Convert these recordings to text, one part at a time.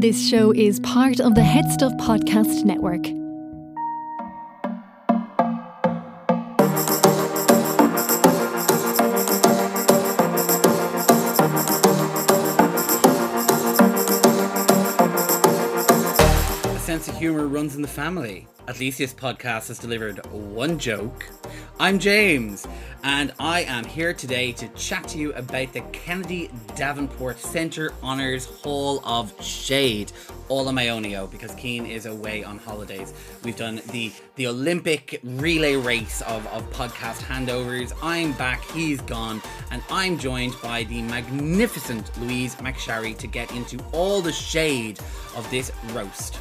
This show is part of the Head Stuff Podcast Network. A sense of humor runs in the family. At least this podcast has delivered one joke. I'm James, and I am here today to chat to you about the Kennedy Davenport Centre Honours Hall of Shade. All on my ownio because Keen is away on holidays. We've done the the Olympic relay race of, of podcast handovers. I'm back, he's gone, and I'm joined by the magnificent Louise McSharry to get into all the shade of this roast.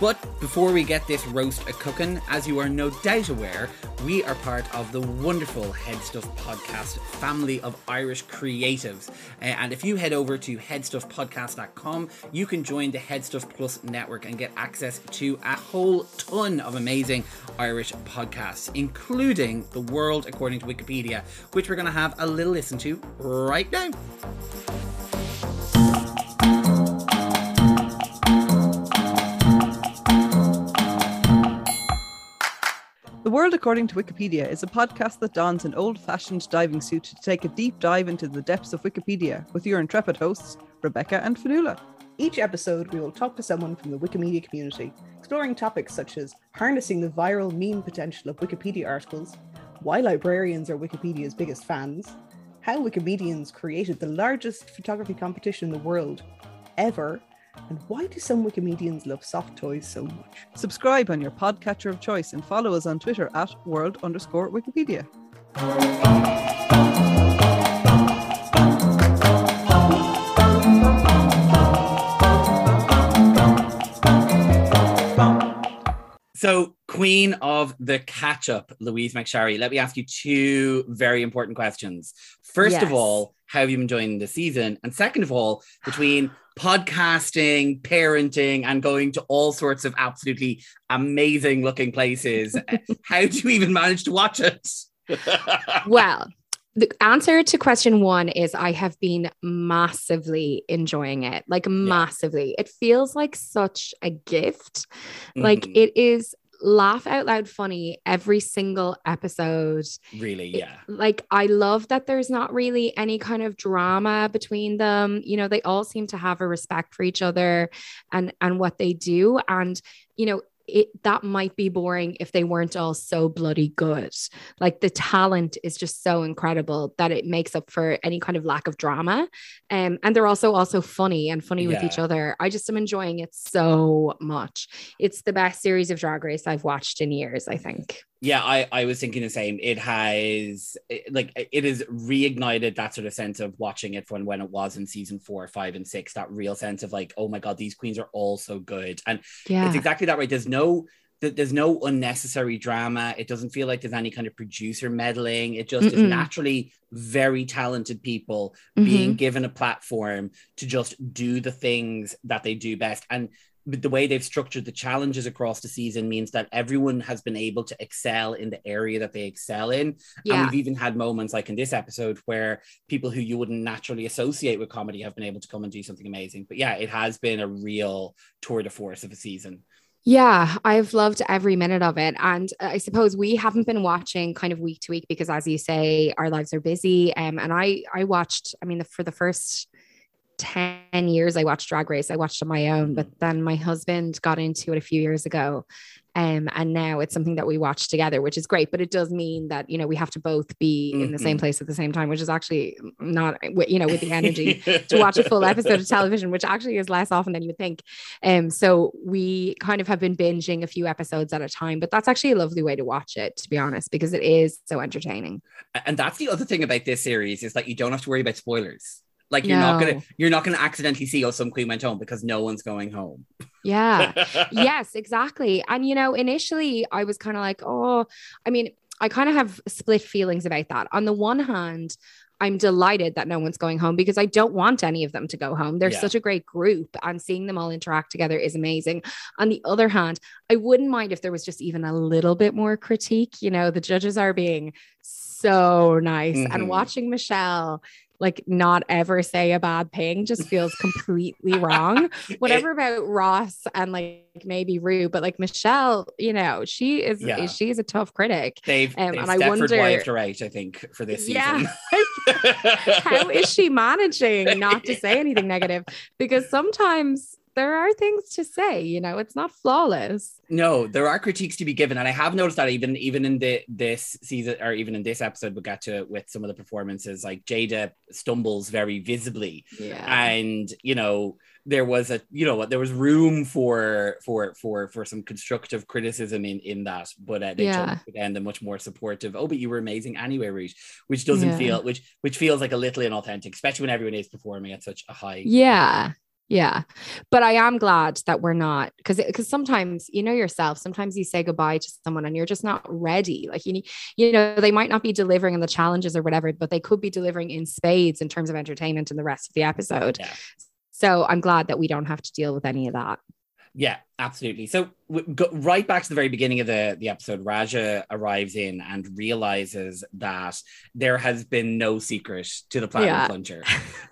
But before we get this roast a cooking, as you are no doubt aware, we are part of the wonderful Head Stuff podcast family of Irish creatives. Uh, and if you head over to headstuffpodcast.com, you can join the Head Stuff Plus network and get access to a whole ton of amazing Irish podcasts, including The World According to Wikipedia, which we're going to have a little listen to right now. The World According to Wikipedia is a podcast that dons an old fashioned diving suit to take a deep dive into the depths of Wikipedia with your intrepid hosts, Rebecca and Fionnuala. Each episode, we will talk to someone from the Wikimedia community, exploring topics such as harnessing the viral meme potential of Wikipedia articles, why librarians are Wikipedia's biggest fans, how Wikimedians created the largest photography competition in the world ever, and why do some Wikimedians love soft toys so much? Subscribe on your podcatcher of choice and follow us on Twitter at world underscore Wikipedia. So, Queen of the Catch Up, Louise McSharry, let me ask you two very important questions. First of all, how have you been enjoying the season? And second of all, between podcasting, parenting, and going to all sorts of absolutely amazing looking places, how do you even manage to watch it? Well, the answer to question one is I have been massively enjoying it, like massively. It feels like such a gift. Like Mhm. it is laugh out loud funny every single episode. really, It- yeah. like I love that there's not really any kind of drama between them. You know, they all seem to have a respect for each other and and what they do and you know, it that might be boring if they weren't all so bloody good. Like the talent is just so incredible that it makes up for any kind of lack of drama. Um, and they're also also funny and funny with each other. I just am enjoying it so much. It's the best series of drag race I've watched in years, I think. Yeah, I, I was thinking the same. It has it, like it has reignited that sort of sense of watching it from when it was in season four, five, and six. That real sense of like, oh my god, these queens are all so good, and Yeah. it's exactly that right. There's no there's no unnecessary drama. It doesn't feel like there's any kind of producer meddling. It just is Mm-mm. naturally very talented people Mhm. being given a platform to just do the things that they do best. And the way they've structured the challenges across the season means that everyone has been able to excel in the area that they excel in. And we've even had moments like in this episode where people who you wouldn't naturally associate with comedy have been able to come and do something amazing. But yeah, it has been a real tour de force of a season. Yeah, I've loved every minute of it. And I suppose we haven't been watching kind of week to week because as you say, our lives are busy. Um, and I I watched, I mean, for the first 10 years I watched Drag Race. I watched on my own, but then my husband got into it a few years ago. Um, and now it's something that we watch together, which is great. But it does mean that you know we have to both be in the same Mhm. place at the same time, which is actually not you know with the energy to watch a full episode of television, which actually is less often than you would think. Um, so we kind of have been binging a few episodes at a time, but that's actually a lovely way to watch it, to be honest, because it is so entertaining. and that's the other thing about this series is that you don't have to worry about spoilers. Like you're not gonna you're not gonna accidentally see oh some queen went home because no one's going home. Yeah. yes, exactly. And you know, initially I was kind of like, oh, I mean, I kind of have split feelings about that. On the one hand, I'm delighted that no one's going home because I don't want any of them to go home. They're Yeah. such a great group and seeing them all interact together is amazing. On the other hand, I wouldn't mind if there was just even a little bit more critique. You know, the judges are being so nice. Mhm. And watching Michelle like not ever say a bad thing just feels completely wrong. Whatever about Ross and like maybe Ru, but like Michelle, you know, she is Yeah. she is a tough critic. They've, Um, they've and I wonder- wived her out, I think, for this Yeah. season. How is she managing not to say anything negative? Because sometimes there are things to say, you know, it's not flawless. No, there are critiques to be given, and I have noticed that even even in the this season or even in this episode, we got to it with some of the performances. Like Jaida stumbles very visibly, Yeah. and you know there was a you know what there was room for for for for some constructive criticism in in that, but uh, they Yeah. chose to end a much more supportive. Oh, but you were amazing anyway, route, which doesn't Yeah. feel which which feels like a little inauthentic, especially when everyone is performing at such a high. Yeah. Yeah. But I am glad that we're not because because sometimes you know yourself, sometimes you say goodbye to someone and you're just not ready. Like you need, you know, they might not be delivering on the challenges or whatever, but they could be delivering in spades in terms of entertainment in the rest of the episode. Yeah. So I'm glad that we don't have to deal with any of that. Yeah, absolutely. So go right back to the very beginning of the, the episode. Raja arrives in and realizes that there has been no secret to the platinum Yeah. plunger.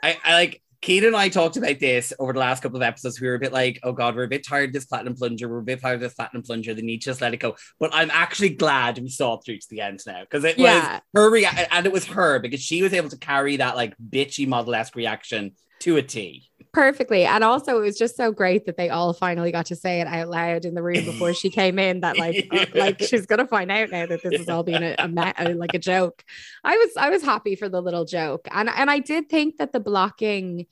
I, I like Keith and I talked about this over the last couple of episodes. We were a bit like, oh God, we're a bit tired of this platinum plunger. We're a bit tired of this platinum plunger. They need to just let it go. But I'm actually glad we saw it through to the end now because it Yeah. was her rea- and it was her because she was able to carry that like bitchy model esque reaction to a T. Perfectly. And also it was just so great that they all finally got to say it out loud in the room before she came in that like uh, like she's gonna find out now that this has all been a, a, a like a joke. I was I was happy for the little joke. And and I did think that the blocking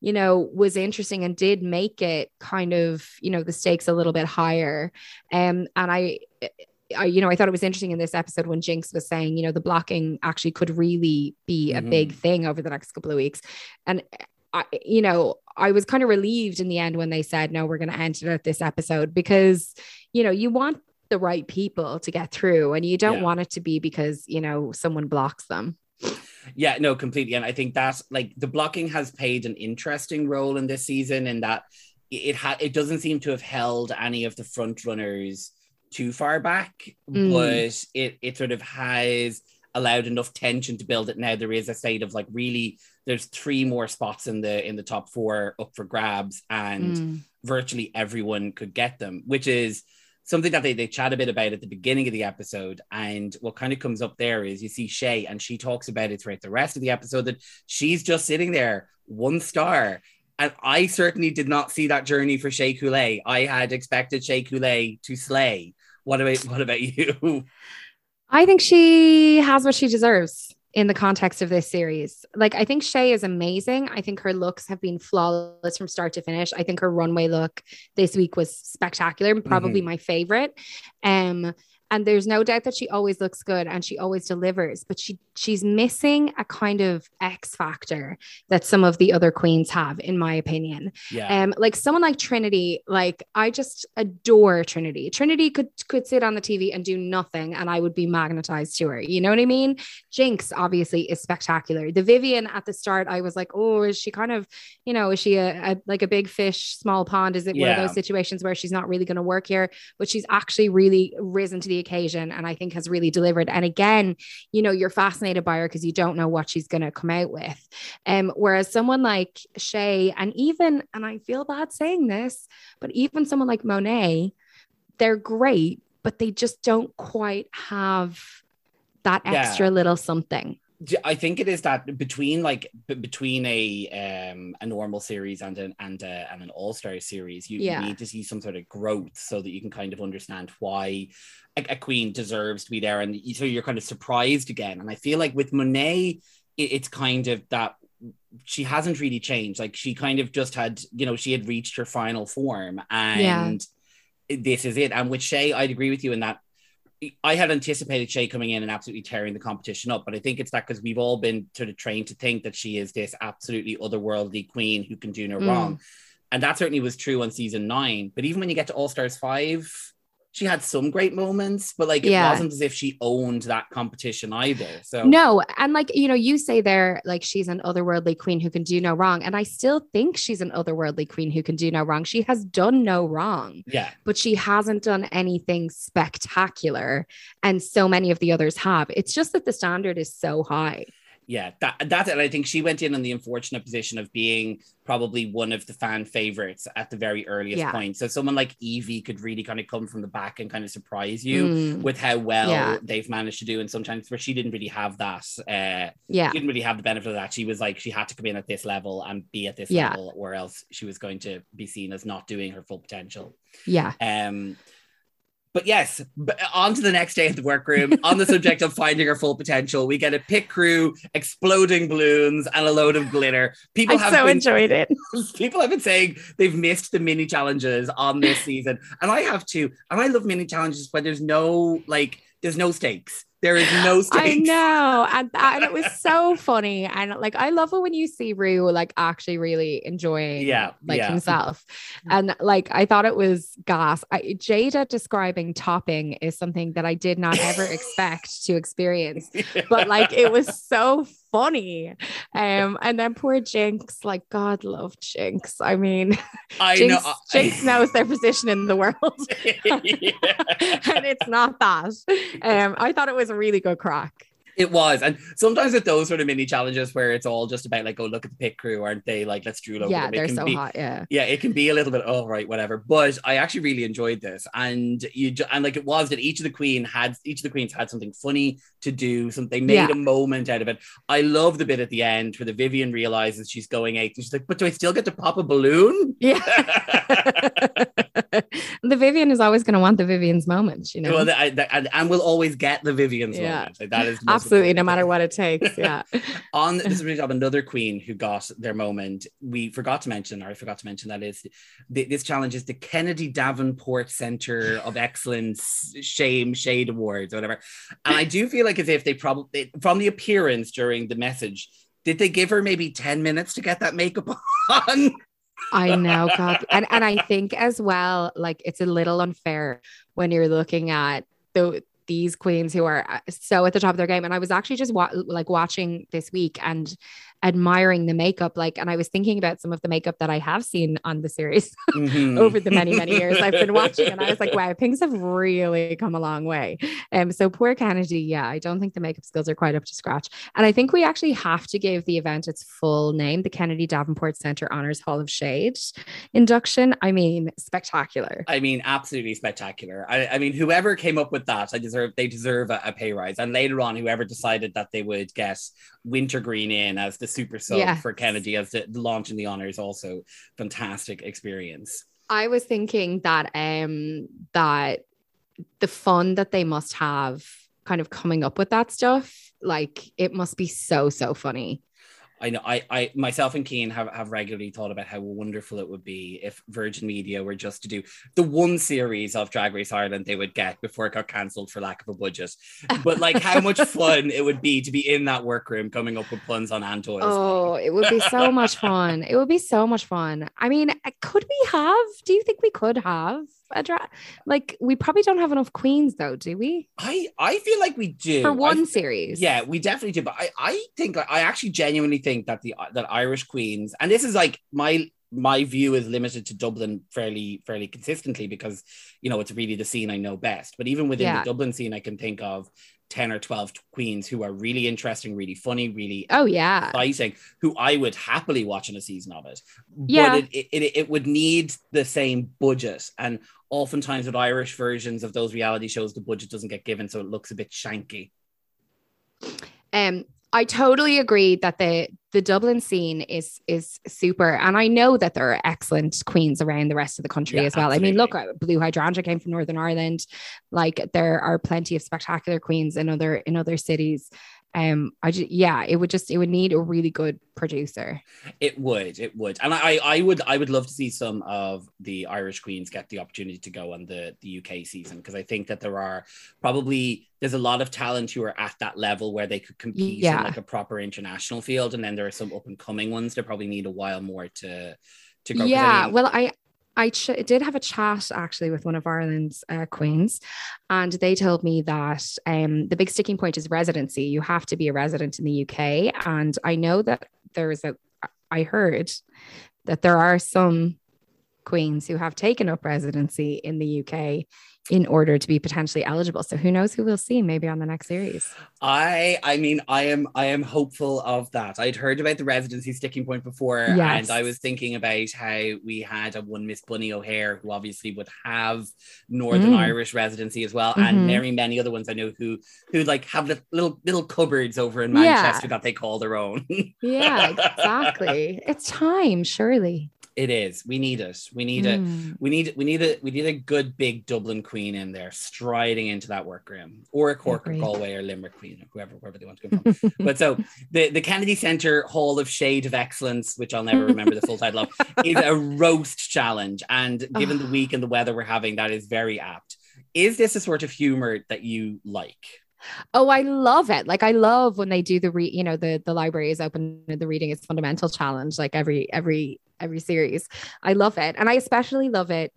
you know was interesting and did make it kind of you know the stakes a little bit higher um and i I, you know, I thought it was interesting in this episode when Jinkx was saying, you know, the blocking actually could really be a Mhm. big thing over the next couple of weeks. And I, you know, I was kind of relieved in the end when they said, no, we're going to end it at this episode because, you know, you want the right people to get through and you don't Yeah. want it to be because, you know, someone blocks them. Yeah, no, completely. And I think that like the blocking has played an interesting role in this season in that it ha- it doesn't seem to have held any of the front runners too far back, Mm. but it it sort of has allowed enough tension to build it now there is a state of like really there's three more spots in the in the top four up for grabs and Mm. virtually everyone could get them, which is something that they, they chat a bit about at the beginning of the episode. And what kind of comes up there is you see Shea, and she talks about it throughout the rest of the episode that she's just sitting there, one star. And I certainly did not see that journey for Shea Couleé. I had expected Shea Couleé to slay. What about what about you? I think she has what she deserves in the context of this series. Like, I think Shea is amazing. I think her looks have been flawless from start to finish. I think her runway look this week was spectacular, probably my favorite. Um, and there's no doubt that she always looks good and she always delivers, but she she's missing a kind of X factor that some of the other queens have, in my opinion. Yeah. Um, like someone like Trinity, like I just adore Trinity. Trinity could could sit on the TV and do nothing, and I would be magnetized to her. You know what I mean? Jinkx obviously is spectacular. The Vivienne at the start, I was like, oh, is she kind of, you know, is she a, a like a big fish, small pond? Is it one of those situations where she's not really going to work here, but she's actually really risen to the occasion, and I think has really delivered. And again, you know, you're fascinated by her because you don't know what she's going to come out with. Um, whereas someone like Shea, and even, and I feel bad saying this, but even someone like Monet, they're great, but they just don't quite have that Yeah. extra little something. I think it is that between like b- between a um a normal series and an and a, and an all star series, you, you Yeah. need to see some sort of growth so that you can kind of understand why a, a queen deserves to be there, and so you're kind of surprised again. And I feel like with Monet, it, it's kind of that she hasn't really changed. Like she kind of just had, you know, she had reached her final form, and this is it. And with Shea, I'd agree with you in that I had anticipated Shea coming in and absolutely tearing the competition up, but I think it's that because we've all been sort of trained to think that she is this absolutely otherworldly queen who can do no Mm. wrong. And that certainly was true on season nine. But even when you get to All Stars 5, she had some great moments, but like it Yeah. wasn't as if she owned that competition either. So No, and like you know, you say there like she's an otherworldly queen who can do no wrong, and I still think she's an otherworldly queen who can do no wrong. She has done no wrong, yeah, but she hasn't done anything spectacular, and so many of the others have. It's just that the standard is so high. Yeah, that that's it. I think she went in in the unfortunate position of being probably one of the fan favorites at the very earliest Yeah. point. So someone like Evie could really kind of come from the back and kind of surprise you. Mm, With how well Yeah. they've managed to do, and sometimes where she didn't really have that, uh, yeah, she didn't really have the benefit of that. She was like, she had to come in at this level and be at this Yeah. level, or else she was going to be seen as not doing her full potential. yeah. Um, but yes, on to the next day at the workroom. on the subject of finding her full potential, we get a pit crew, exploding balloons, and a load of glitter. People I have so been, enjoyed it. people have been saying they've missed the mini challenges on this season, and I have too. And I love mini challenges when there's no like, there's no stakes. There is no stakes. I know, and, that, and it was so funny, and like I love it when you see Ru like actually really enjoying, Yeah, like yeah. himself, and like I thought it was gas. I, Jaida describing topping is something that I did not ever expect to experience, but like it was so funny. Um, and then poor Jinkx, like God love Jinkx. I mean, I Jinkx, know. Jinkx knows their position in the world. and it's not that. Um, I thought it was a really good crack. It was, and sometimes with those sort of mini challenges where it's all just about like, oh, look at the pit crew, aren't they? Like, let's drool over yeah, them. It they're so be, hot. Yeah. yeah, it can be a little bit, oh right, whatever. But I actually really enjoyed this, and you ju- and like it was that each of the queen had each of the queens had something funny to do. Something they made Yeah. a moment out of it. I love the bit at the end where the Vivienne realizes she's going eight, and she's like, "But do I still get to pop a balloon?" Yeah. the Vivienne is always going to want the Vivienne's moment, you know? Well, I, and, and we'll always get the Vivienne's Yeah. moment. Like, that is Absolutely, no matter what it takes. Yeah. on this brings up another queen who got their moment. We forgot to mention, or I forgot to mention, that is th- this challenge is the Kennedy Davenport Center of Excellence Shame Shade Awards, or whatever. And I do feel like as if they probably, from the appearance during the message, did they give her maybe 10 minutes to get that makeup on? I know, God. And, and I think as well, like it's a little unfair when you're looking at the these queens who are uh, so at the top of their game. And I was actually just wa- like watching this week and admiring the makeup. Like, and I was thinking about some of the makeup that I have seen on the series Mhm. over the many, many years I've been watching. And I was like, wow, things have really come a long way. Um, so poor Kennedy, yeah, I don't think the makeup skills are quite up to scratch. And I think we actually have to give the event its full name, the Kennedy Davenport Center Honors Hall of Shade induction. I mean, spectacular. I mean, absolutely spectacular. I, I mean, whoever came up with that, I deserve they deserve a, a pay rise. And later on, whoever decided that they would get Wintergreen in as the super sub Yes. for Kennedy as the, the launch in the honors, also fantastic experience. I was thinking that um that the fun that they must have kind of coming up with that stuff, like it must be so, so funny. I know I, I myself and Keen have, have regularly thought about how wonderful it would be if Virgin Media were just to do the one series of Drag Race Ireland they would get before it got cancelled for lack of a budget. But like how much fun it would be to be in that workroom coming up with puns on Antoiles. Oh, it would be so much fun. It would be so much fun. I mean, could we have? Do you think we could have a drag? Like, we probably don't have enough queens, though, do we? I I feel like we do For I one series. Yeah, we definitely do. But I, I think I actually genuinely think that the that Irish Queens, and this is like my my view is limited to Dublin fairly fairly consistently because you know it's really the scene I know best. But even within Yeah. the Dublin scene, I can think of ten or twelve queens who are really interesting, really funny, really Oh, yeah. exciting, who I would happily watch in a season of it. Yeah. But it, it, it would need the same budget. And oftentimes with Irish versions of those reality shows, the budget doesn't get given, so it looks a bit shanky. Um, I totally agree that the the Dublin scene is is super, and I know that there are excellent queens around the rest of the country Yeah, as well. I mean, look, absolutely. uh, Blue Hydrangea came from Northern Ireland. Like there are plenty of spectacular queens in other in other cities. Um, I just yeah, it would just it would need a really good producer. It would, it would, and I, I would, I would love to see some of the Irish queens get the opportunity to go on the the UK season because I think that there are probably there's a lot of talent who are at that level where they could compete Yeah. in like a proper international field, and then there are some up and coming ones that probably need a while more to to go. 'Cause I Yeah, mean, well, I I ch- did have a chat actually with one of Ireland's uh, queens, and they told me that um, the big sticking point is residency. You have to be a resident in the UK, and I know that there is a. I heard that there are some queens who have taken up residency in the UK in order to be potentially eligible. So who knows who we'll see maybe on the next series. I I mean I am I am hopeful of that. I'd heard about the residency sticking point before Yes. and I was thinking about how we had a one Miss Bunny O'Hare who obviously would have Northern Mm. Irish residency as well Mhm. and many many other ones I know who who like have li- little little cupboards over in Yeah. Manchester that they call their own. Yeah, exactly. it's time, surely. It is. We need it. We need it. Mm. We need we need a we need a good big Dublin queen in there striding into that workroom, or a Cork or Galway or Limerick queen, or whoever wherever they want to come from. but so the the Kennedy Center Hall of Shade of Excellence, which I'll never remember the full title of, is a roast challenge, and given the week and the weather we're having, that is very apt. Is this a sort of humor that you like? Oh, I love it. Like I love when they do the re, you know, the the library is open and the reading is fundamental challenge, like every every every series. I love it. And I especially love it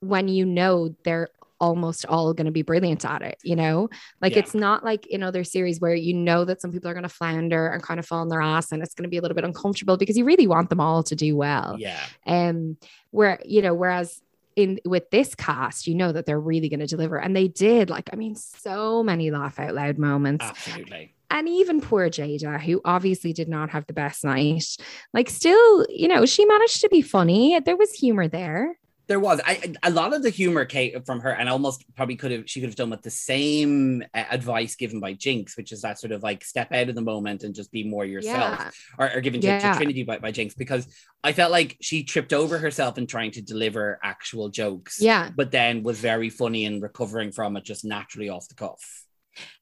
when you know they're almost all going to be brilliant at it, you know? Like Yeah. it's not like in other series where you know that some people are going to flounder and kind of fall on their ass and it's going to be a little bit uncomfortable because you really want them all to do well. Yeah, um where you know whereas in with this cast you know that they're really going to deliver and they did like i mean so many laugh out loud moments absolutely. And even poor jaida who obviously did not have the best night. Like still you know she managed to be funny. There was humor there. There was. I, a lot of the humor came from her, and almost probably could have she could have done with the same uh, advice given by Jinkx, which is that sort of like step out of the moment and just be more yourself, yeah or, or given to, to Trinity by, by Jinkx, because I felt like she tripped over herself in trying to deliver actual jokes, yeah. but then was very funny and recovering from it just naturally off the cuff.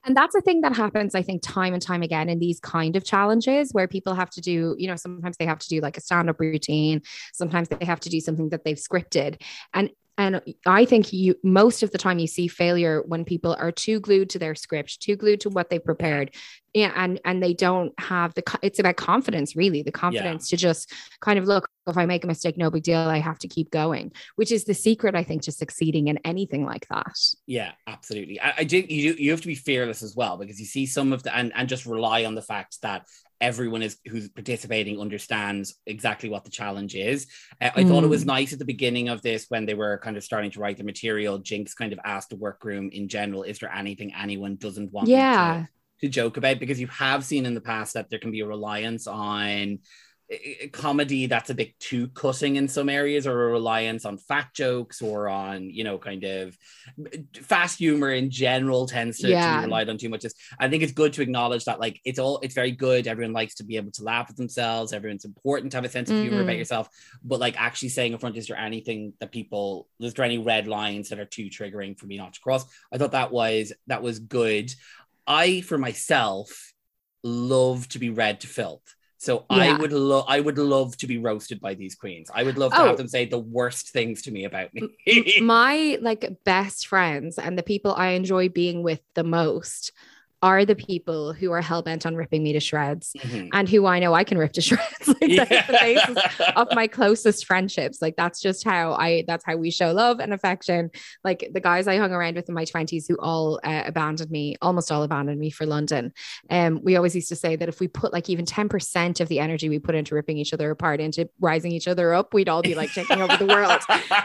And that's a thing that happens, I think, time and time again in these kind of challenges where people have to do, you know, sometimes they have to do like a stand up routine, sometimes they have to do something that they've scripted. And and I think you most of the time you see failure when people are too glued to their script, too glued to what they prepared. Yeah, and and they don't have the it's about confidence really, the confidence to just kind of look if I make a mistake no big deal, I have to keep going, which is the secret I think to succeeding in anything like that. Yeah, absolutely. I, I do. You you have to be fearless as well because you see some of the and and just rely on the fact that everyone is who's participating understands exactly what the challenge is. Uh, I thought it was nice at the beginning of this when they were kind of starting to write the material. Jinkx kind of asked the workroom in general, "Is there anything anyone doesn't want?" me to- to joke about because you have seen in the past that there can be a reliance on comedy that's a bit too cutting in some areas or a reliance on fat jokes or on you know kind of fast humor in general tends to, to be relied on too much. I think it's good to acknowledge that like it's all it's very good. Everyone likes to be able to laugh at themselves. Everyone's important to have a sense of humor about Mhm. yourself. But like actually saying in front is there anything that people is there any red lines that are too triggering for me not to cross? I thought that was that was good. I, for myself, love to be read to filth. So I would love I would love to be roasted by these queens. I would love to Oh. have them say the worst things to me about me. my like best friends and the people I enjoy being with the most are the people who are hell bent on ripping me to shreds Mhm. and who I know I can rip to shreds. like that's the basis of my closest friendships. Like that's just how I that's how we show love and affection. Like the guys I hung around with in my 20s who all uh, abandoned me, almost all abandoned me for London. Um we always used to say that if we put like even 10% of the energy we put into ripping each other apart into rising each other up, we'd all be like taking over the world.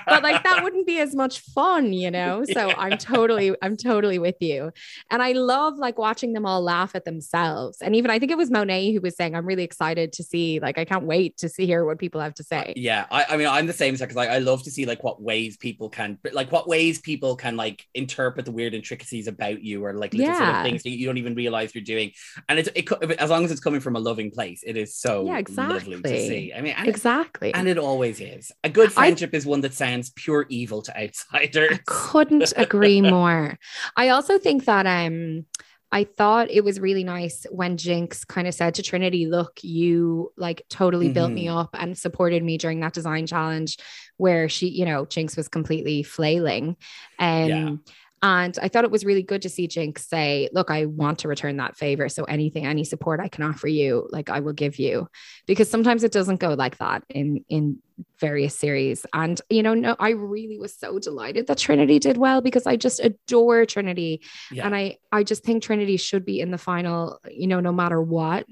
But like that wouldn't be as much fun, you know? So I'm totally I'm totally with you. And I love like watching them all laugh at themselves. And even I think it was Monet who was saying, I'm really excited to see, like, I can't wait to see hear what people have to say. Yeah, I, I mean, I'm the same because like I love to see like what ways people can, like what ways people can like interpret the weird intricacies about you or like little sort of things that you don't even realize you're doing. And it's it as long as it's coming from a loving place, it is so Yeah, lovely to see. I mean, and, Exactly. and it always is. A good I- friendship is one that sounds pure evil to outsiders. I couldn't agree more. I also think that um I thought it was really nice when Jinkx kind of said to Trinity, look, you like totally built me up and supported me during that design challenge where she, you know, Jinkx was completely flailing. Um Yeah. And I thought it was really good to see Jinkx say, Look, I want to return that favor. So anything, any support I can offer you, like I will give you. Because sometimes it doesn't go like that in in various series. And you know, no, I really was so delighted that Trinity did well because I just adore Trinity. Yeah. And I I just think Trinity should be in the final, you know, no matter what.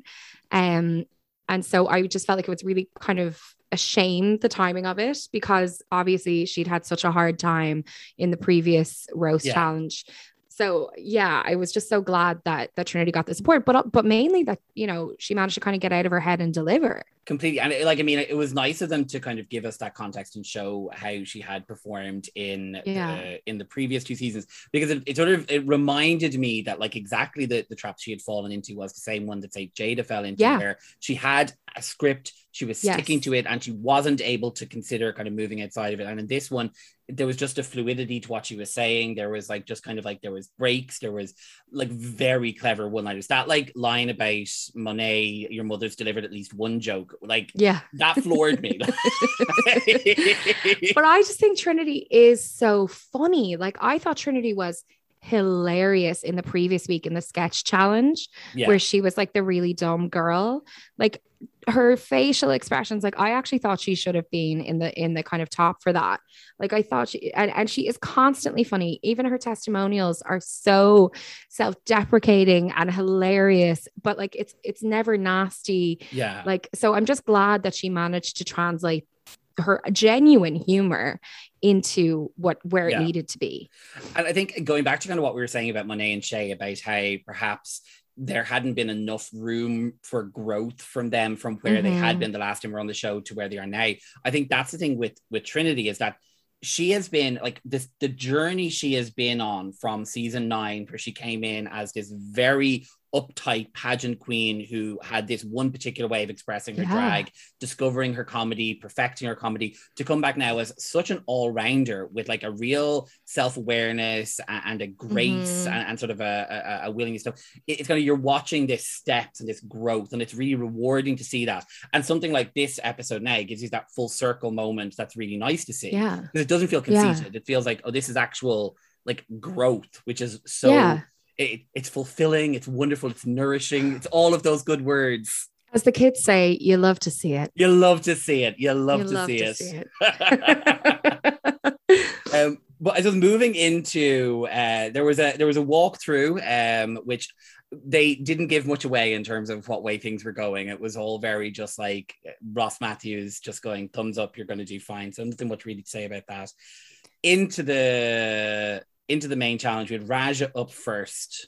Um, and so I just felt like it was really kind of a shame the timing of it because obviously she'd had such a hard time in the previous roast Yeah. challenge. So yeah, I was just so glad that that Trinity got the support, but but mainly that you know she managed to kind of get out of her head and deliver. completely and it, like i mean it was nice of them to kind of give us that context and show how she had performed in Yeah. the, in the previous two seasons because it, it sort of it reminded me that like exactly the, the trap she had fallen into was the same one that say jaida fell into Yeah. where she had a script she was Yes. sticking to it and she wasn't able to consider kind of moving outside of it and in this one there was just a fluidity to what she was saying there was like just kind of like there was breaks there was like very clever one liners that like line about monet your mother's delivered at least one joke like Yeah. that floored me But I just think Trinity is so funny. Like I thought Trinity was hilarious in the previous week in the sketch challenge yeah where she was like the really dumb girl. Like her facial expressions, like I actually thought she should have been in the in the kind of top for that. Like I thought she and, and she is constantly funny. Even her testimonials are so self-deprecating and hilarious, but like it's it's never nasty. yeah Like so I'm just glad that she managed to translate her genuine humor into what where Yeah. it needed to be. And I think going back to kind of what we were saying about Monet and Shea about how perhaps there hadn't been enough room for growth from them from where they had Mhm. been the last time we're on the show to where they are now. I think that's the thing with with Trinity is that she has been like this the journey she has been on from season nine where she came in as this very uptight pageant queen who had this one particular way of expressing her Yeah. drag discovering her comedy perfecting her comedy to come back now as such an all-rounder with like a real self-awareness and, a grace Mhm. and, and sort of a, a, a willingness to it- it's kind of you're watching this steps and this growth and it's really rewarding to see that and something like this episode now gives you that full circle moment that's really nice to see Yeah. because it doesn't feel Yeah. conceited it feels like oh this is actual like growth which is so Yeah. It, it's fulfilling it's wonderful it's nourishing it's all of those good words As the kids say, you love to see it. you love to see it you love, You to, love see, to it. see it. um, but as I was moving into uh, there was a there was a walkthrough um, which they didn't give much away in terms of what way things were going. It was all very just like Ross Mathews just going thumbs up, you're going to do fine. So nothing much really to say about that. Into the into the main challenge with Raja up first.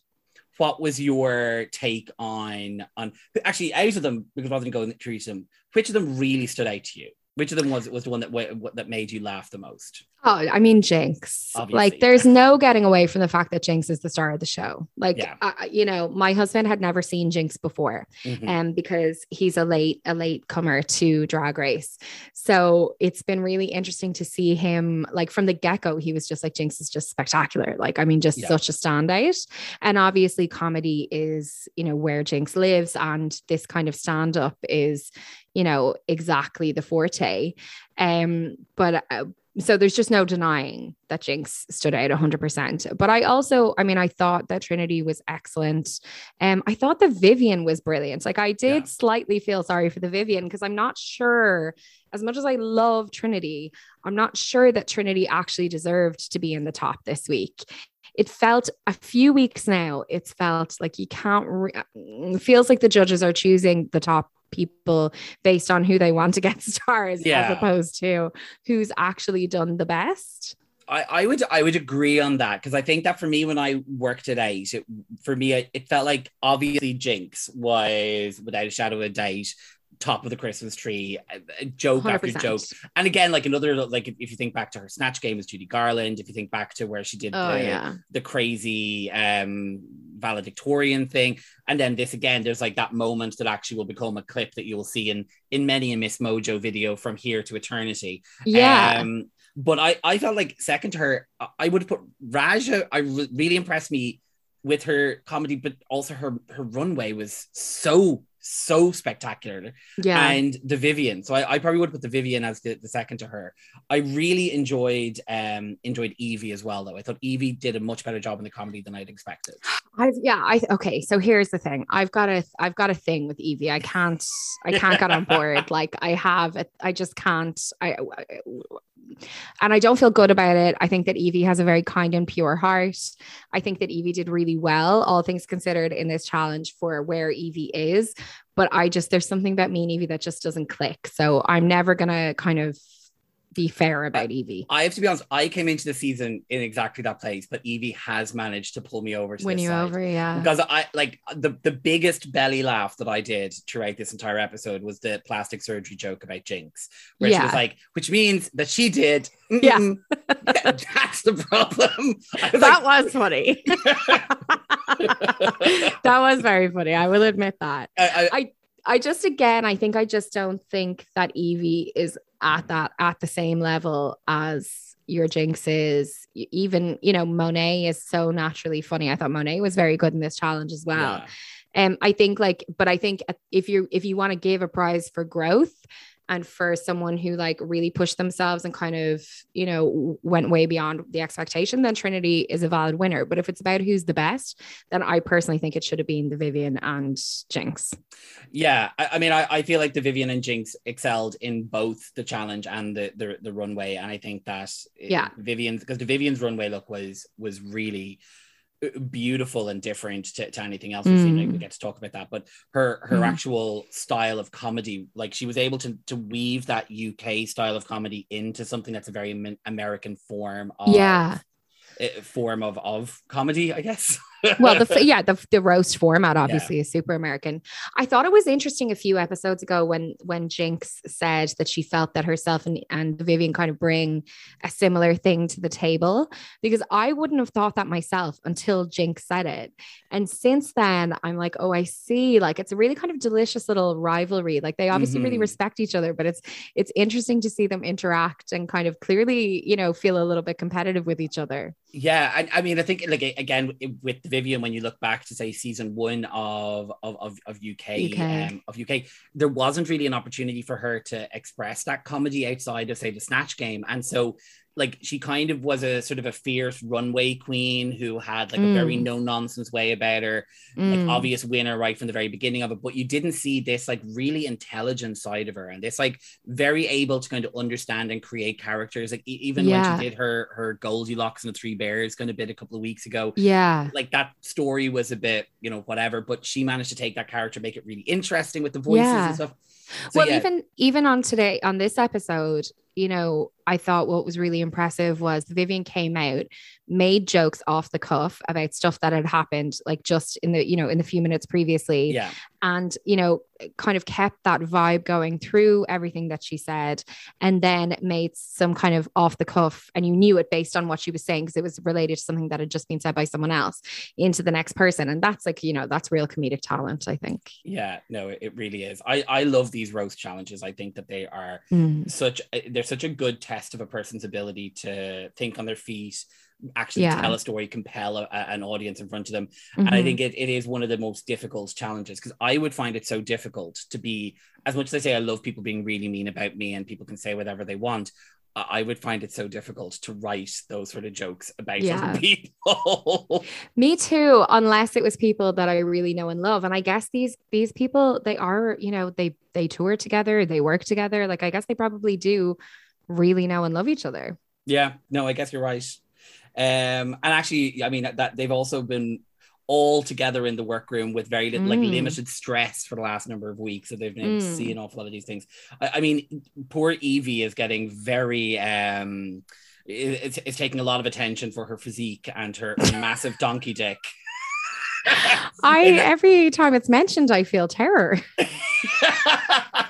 What was your take on on actually out of them because rather than going through them, which of them really stood out to you? Which of them was was the one that that made you laugh the most? Oh, I mean, Jinkx. Obviously. Like, there's no getting away from the fact that Jinkx is the star of the show. Like, Yeah. I- you know, my husband had never seen Jinkx before, Mhm. um, because he's a late a late comer to Drag Race. So it's been really interesting to see him. Like from the get go, he was just like Jinkx is just spectacular. Like, I mean, just Yeah. such a standout. And obviously, comedy is you know where Jinkx lives, and this kind of stand up is you know exactly the forte. Um, but uh, so there's just no denying that Jinkx stood out 100%. But I also, I mean, I thought that Trinity was excellent. Um, I thought the Vivienne was brilliant. Like I did Yeah. slightly feel sorry for the Vivienne because I'm not sure, as much as I love Trinity, I'm not sure that Trinity actually deserved to be in the top this week. It felt a few weeks now, it's felt like you can't, re- feels like the judges are choosing the top people based on who they want to get stars Yeah. as opposed to who's actually done the best. I, I would I would agree on that because I think that for me when I worked it out, it, for me it, it felt like obviously Jinkx was without a shadow of a doubt top of the Christmas tree, joke after 100%. joke. And again, like another like if, you think back to her snatch game was Judy Garland, if you think back to where she did Oh, the, yeah. the crazy um valedictorian thing and then this again there's like that moment that actually will become a clip that you'll see in in many a MsMojo video from here to eternity Yeah. um, but I, I felt like second to her, I- I would put Raja. I re- really impressed me with her comedy, but also her her runway was so so spectacular. Yeah. And the Vivienne. So I, I probably would put the Vivienne as the, the second to her. I really enjoyed um enjoyed Evie as well, though. I thought Evie did a much better job in the comedy than I'd expected. I've yeah, I okay. So here's the thing. I've got a I've got a thing with Evie. I can't I can't get on board. Like I have it, I just can't. I, I and I don't feel good about it. I think that Evie has a very kind and pure heart. I think that Evie did really well, all things considered, in this challenge for where Evie is. But I just there's something about me and Evie that just doesn't click. So I'm never gonna kind of be fair about Evie. I have to be honest, I came into the season in exactly that place, but Evie has managed to pull me over to Win you side. over, yeah. Because I like the, the biggest belly laugh that I did throughout this entire episode was the plastic surgery joke about Jinkx, where she was like, which means that she did. Yeah. Yeah, that's the problem. Was that like, was funny. that was very funny. I will admit that. I, I, I just again, I think I just don't think that Evie is at that at the same level as your Jinkx is. Even you know, Monet is so naturally funny. I thought Monet was very good in this challenge as well. yeah. Um, I think like, but I think if you if you want to give a prize for growth and for someone who like really pushed themselves and kind of you know went way beyond the expectation, then Trinity is a valid winner. But if it's about who's the best, then I personally think it should have been the Vivienne and Jinkx. Yeah, I, I mean, I, I feel like the Vivienne and Jinkx excelled in both the challenge and the the, the runway, and I think that Yeah. Vivienne's because the Vivienne's runway look was was really beautiful and different to, to anything else we've seen. Maybe we Mm. get to talk about that, but her her Mm. actual style of comedy, like she was able to to weave that UK style of comedy into something that's a very American form of Yeah. uh, form of of comedy, I guess. well the yeah the, the roast format obviously is super american. I thought it was interesting a few episodes ago when when jinkx said that she felt that herself and, and vivienne kind of bring a similar thing to the table because i wouldn't have thought that myself until jinkx said it. And since then i'm like oh i see. Like it's a really kind of delicious little rivalry. Like they obviously really Mhm. respect each other but it's it's interesting to see them interact and kind of clearly you know feel a little bit competitive with each other Yeah, I, I mean, I think like again with Vivienne, when you look back to say season one of of of, UK, UK. Um, of UK, there wasn't really an opportunity for her to express that comedy outside of say the Snatch Game, and so like she kind of was a sort of a fierce runway queen who had like a very Mm. no nonsense way about her, like Mm. obvious winner right from the very beginning of it, but you didn't see this like really intelligent side of her and this like very able to kind of understand and create characters. Like e- even when she did her her Goldilocks and the Three Bears kind of bit a couple of weeks ago, yeah like that story was a bit you know whatever, but she managed to take that character, make it really interesting with the voices Yeah. and stuff. So, well yeah, even even on today on this episode you know i thought what was really impressive was vivienne came out made jokes off the cuff about stuff that had happened like just in the you know in the few minutes previously yeah, and you know kind of kept that vibe going through everything that she said and then made some kind of off the cuff and you knew it based on what she was saying because it was related to something that had just been said by someone else into the next person and that's like you know that's real comedic talent i think yeah, no, it, really is. I I love these roast challenges. I think that they are Mm. such they're such a good test of a person's ability to think on their feet actually Yeah. tell a story compel a, an audience in front of them and i Mhm. think it, it is one of the most difficult challenges because i would find it so difficult to be as much as i say i love people being really mean about me and people can say whatever they want I I would find it so difficult to write those sort of jokes about Yeah. other people. Me too, unless it was people that I really know and love. And I guess these these people, they are, you know, they they tour together, they work together. Like I guess they probably do really know and love each other. Yeah, no, I guess you're right. Um, and actually, I mean that they've also been all together in the workroom with very little, like Mm. limited stress for the last number of weeks. So they've been able to Mm. see an awful lot of these things. I, I mean, poor Evie is getting very. um it's, it's taking a lot of attention for her physique and her massive donkey dick. I every time it's mentioned, I feel terror.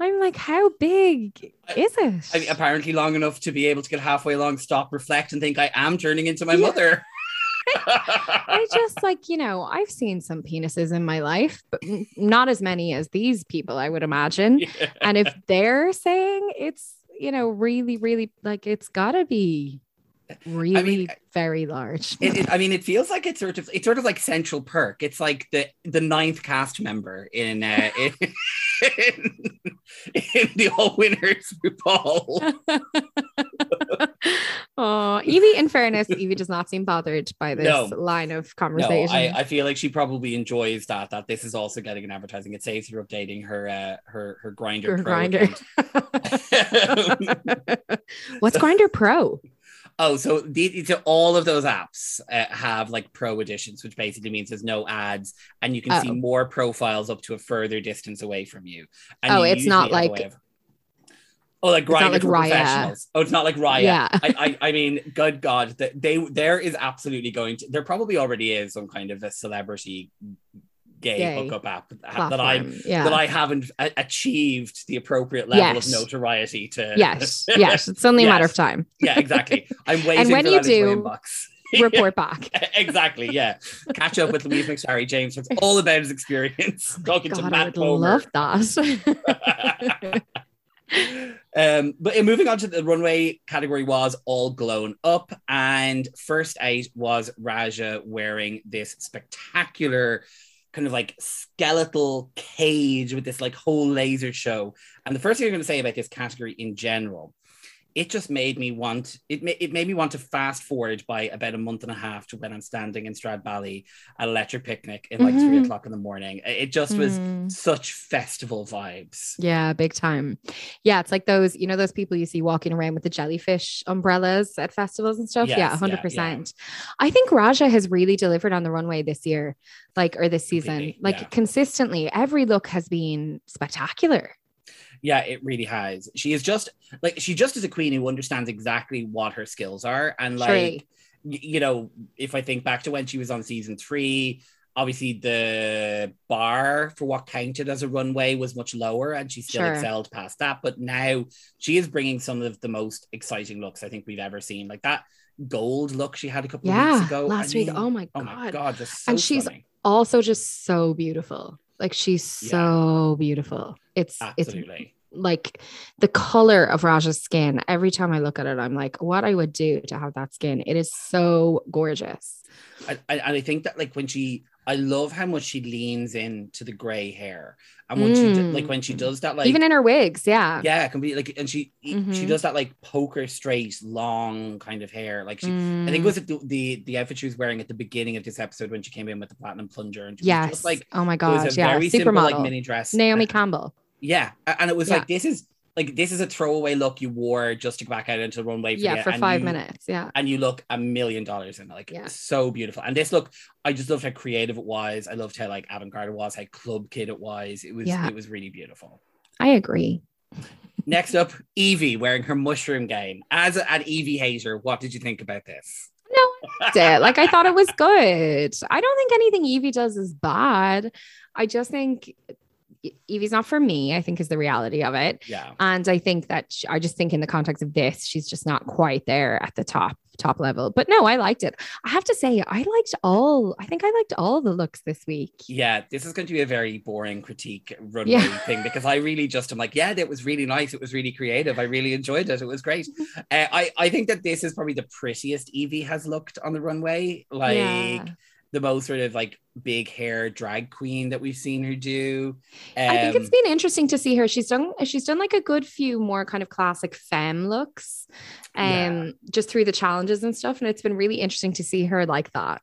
I'm like, how big is it? I mean, apparently long enough to be able to get halfway along, stop, reflect, and think I am turning into my Yeah. mother. I just like, you know, I've seen some penises in my life, but not as many as these people, I would imagine. Yeah. And if they're saying it's, you know, really, really like it's gotta be really very large. It, it, I mean, it feels like it's sort of it's sort of like Central Perk. It's like the the ninth cast member in uh, in, in, in the All Winners RuPaul. oh, Evie, in fairness, Evie does not seem bothered by this No. line of No, conversation. I, I feel like she probably enjoys that. That this is also getting an advertising. It saves her updating her uh, her her Grindr. Her account. What's Grindr Pro? Oh, so the, so all of those apps uh, have like pro editions, which basically means there's no ads, and you can see Oh. more profiles up to a further distance away from you. And Oh, you it's not usually have a like- of- oh, like not Grindr like professionals. Oh, it's not like Raya. Yeah. I, I, I mean, good God, that they there is absolutely going to. There probably already is some kind of a celebrity gay, Gay hookup app that I Platform. yeah. that I haven't a- achieved the appropriate level Yes. of notoriety to. yes, yes. It's only a matter of time. yeah, exactly. I'm waiting and when for you that do. Report back. exactly. Yeah. Catch up with Louise McSharry. James talks all about his experience talking to God, I would love that. um, but in moving on to the runway category was all blown up, and first out was Raja wearing this spectacular kind of like skeletal cage with this like whole laser show. And the first thing I'm going to say about this category in general, it just made me want it. ma- It made me want to fast forward by about a month and a half to when I'm standing in Stradbally at Electric Picnic in like three Mhm. o'clock in the morning. It just was Mm. such festival vibes. Yeah, big time. Yeah, it's like those, you know, those people you see walking around with the jellyfish umbrellas at festivals and stuff. Yes, yeah, yeah, 100%. I think Raja has really delivered on the runway this year, like, or this season. Like, yeah. consistently, every look has been spectacular. Yeah, it really has. She is just like she just is a queen who understands exactly what her skills are. And like y- you know, if I think back to when she was on season three, obviously the bar for what counted as a runway was much lower and she still Sure. excelled past that. But now she is bringing some of the most exciting looks I think we've ever seen. Like that gold look she had a couple of weeks ago. last I week. Oh my Oh my God. god, just so And she's. Also, just so beautiful. Like, she's Yeah. so beautiful. It's, it's like the color of Raja's skin. Every time I look at it, I'm like, what I would do to have that skin. It is so gorgeous. I, I, and I think that like when she, I love how much she leans into the gray hair, and when she do- like when she Mm. does that like Even in her wigs, yeah. yeah, completely like, and she she Mhm. does that like poker straight long kind of hair, like she. I Mm. think it was the, the the outfit she was wearing at the beginning of this episode when she came in with the platinum plunger and she was yes. just like oh my god, yeah. very simple like Supermodel. mini dress. Naomi Campbell. yeah, and it was Yeah. like this is like this is a throwaway look you wore just to go back out into the runway. For Yeah, the- for and five you- minutes. Yeah. and you look a million dollars in it. Like Yeah. so beautiful. And this look, I just loved how creative it was. I loved how like avant-garde it was, how club kid it was. It was Yeah. it was really beautiful. I agree. Next up, Yvie wearing her mushroom game. As a- an Yvie hater, what did you think about this? No, I liked it. Like I thought it was good. I don't think anything Yvie does is bad. I just think Yvie's not for me, I think is the reality of it. Yeah. And I think that sh I just think in the context of this, she's just not quite there at the top top level. But no, I liked it. I have to say, I liked all. I think I liked all the looks this week. Yeah, this is going to be a very boring critique runway Yeah. thing because I really just am like, yeah, that was really nice. It was really creative. I really enjoyed it. It was great. Uh, I I think that this is probably the prettiest Yvie has looked on the runway. Like Yeah. The most sort of like big hair drag queen that we've seen her do. I think it's been interesting to see her. She's done she's done like a good few more kind of classic femme looks, um, Yeah. just through the challenges and stuff. And it's been really interesting to see her like that.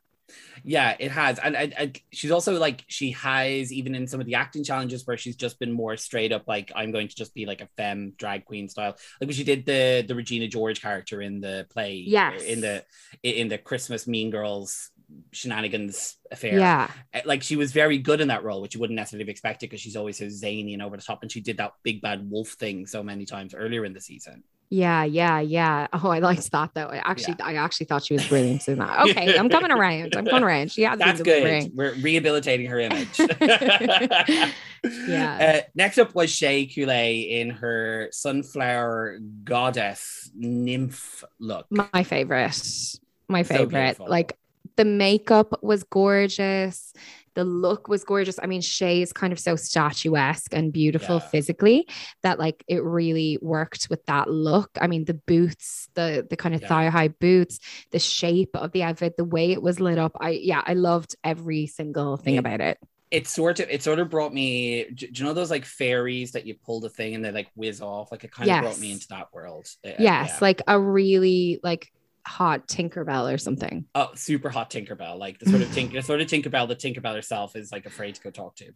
Yeah, it has, and, and she's also like she has even in some of the acting challenges where she's just been more straight up like I'm going to just be like a femme drag queen style, like when she did the the Regina George character in the play, Yes. in the in the Christmas Mean Girls shenanigans affair. Yeah. Uh, like she was very good in that role, which you wouldn't necessarily have expected because she's always so zany and over the top, and she did that big bad wolf thing so many times earlier in the season. Yeah, yeah, yeah. Oh, I liked that though. I actually, I actually thought she was brilliant in that. Okay, I'm coming around. I'm coming around. She has That's good. ring. We're rehabilitating her image. Yeah. Uh, next up was Shea Couleé in her sunflower goddess nymph look. My favorite. My favorite. beautiful. like the makeup was gorgeous. The look was gorgeous. I mean, Shea is kind of so statuesque and beautiful Yeah. physically that like it really worked with that look. I mean, the boots, the the kind of Yeah. thigh high boots, the shape of the outfit, the way it was lit up. I yeah, I loved every single thing It- about it. it sort of it sort of brought me do, you know those like fairies that you pull the thing and they like whiz off like it kind of brought me into that world Uh, Yes, yeah. like a really like hot Tinkerbell or something. oh super hot tinkerbell like the sort of tink the sort of tinkerbell the tinkerbell herself is like afraid to go talk to